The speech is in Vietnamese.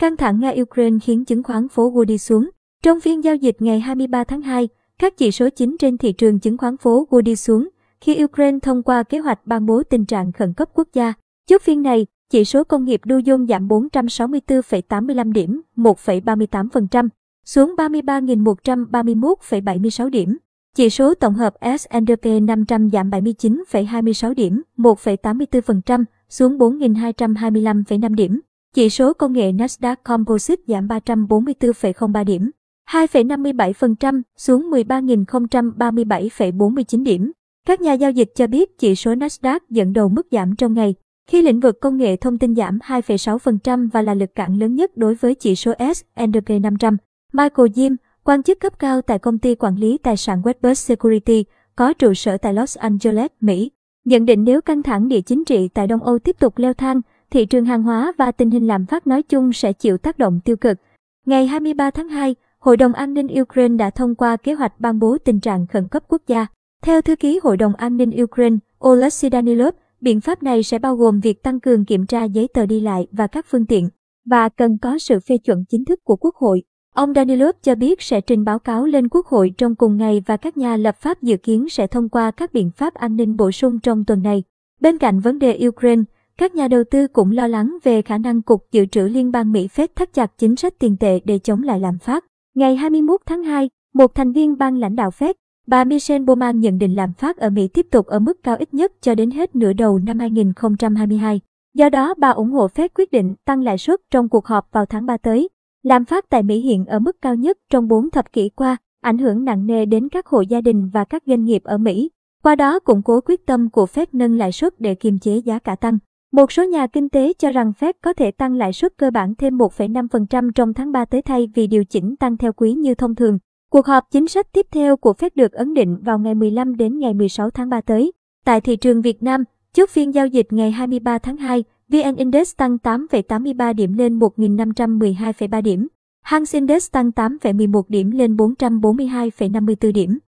Căng thẳng Nga-Ukraine khiến chứng khoán phố Wall đi xuống. Trong phiên giao dịch ngày 23 tháng 2, các chỉ số chính trên thị trường chứng khoán phố Wall đi xuống khi Ukraine thông qua kế hoạch ban bố tình trạng khẩn cấp quốc gia. Trước phiên này, chỉ số công nghiệp Dow Jones giảm 464,85 điểm, 1,38%, xuống 33.131,76 điểm. Chỉ số tổng hợp S&P 500 giảm 79,26 điểm, 1,84%, xuống 4.225,5 điểm. Chỉ số công nghệ Nasdaq Composite giảm 344,03 điểm, 2,57% xuống 13.037,49 điểm. Các nhà giao dịch cho biết chỉ số Nasdaq dẫn đầu mức giảm trong ngày, khi lĩnh vực công nghệ thông tin giảm 2,6% và là lực cản lớn nhất đối với chỉ số S&P 500. Michael Jim, quan chức cấp cao tại công ty quản lý tài sản Webber Security, có trụ sở tại Los Angeles, Mỹ, nhận định nếu căng thẳng địa chính trị tại Đông Âu tiếp tục leo thang, thị trường hàng hóa và tình hình lạm phát nói chung sẽ chịu tác động tiêu cực. Ngày 23 tháng 2, Hội đồng An ninh Ukraine đã thông qua kế hoạch ban bố tình trạng khẩn cấp quốc gia. Theo thư ký Hội đồng An ninh Ukraine, Oleksiy Danilov, biện pháp này sẽ bao gồm việc tăng cường kiểm tra giấy tờ đi lại và các phương tiện, và cần có sự phê chuẩn chính thức của Quốc hội. Ông Danilov cho biết sẽ trình báo cáo lên Quốc hội trong cùng ngày và các nhà lập pháp dự kiến sẽ thông qua các biện pháp an ninh bổ sung trong tuần này. Bên cạnh vấn đề Ukraine, các nhà đầu tư cũng lo lắng về khả năng Cục Dự trữ Liên bang Mỹ Fed thắt chặt chính sách tiền tệ để chống lại lạm phát. Ngày 21 tháng 2, một thành viên ban lãnh đạo Fed, bà Michelle Bowman nhận định lạm phát ở Mỹ tiếp tục ở mức cao ít nhất cho đến hết nửa đầu năm 2022. Do đó, bà ủng hộ Fed quyết định tăng lãi suất trong cuộc họp vào tháng 3 tới. Lạm phát tại Mỹ hiện ở mức cao nhất trong 4 thập kỷ qua, ảnh hưởng nặng nề đến các hộ gia đình và các doanh nghiệp ở Mỹ. Qua đó củng cố quyết tâm của Fed nâng lãi suất để kiềm chế giá cả tăng. Một số nhà kinh tế cho rằng Fed có thể tăng lãi suất cơ bản thêm 1,5% trong tháng 3 tới thay vì điều chỉnh tăng theo quý như thông thường. Cuộc họp chính sách tiếp theo của Fed được ấn định vào ngày 15 đến ngày 16 tháng 3 tới. Tại thị trường Việt Nam, chốt phiên giao dịch ngày 23 tháng 2, VN Index tăng 8,83 điểm lên 1.512,3 điểm. Hang Index tăng 8,11 điểm lên 442,54 điểm.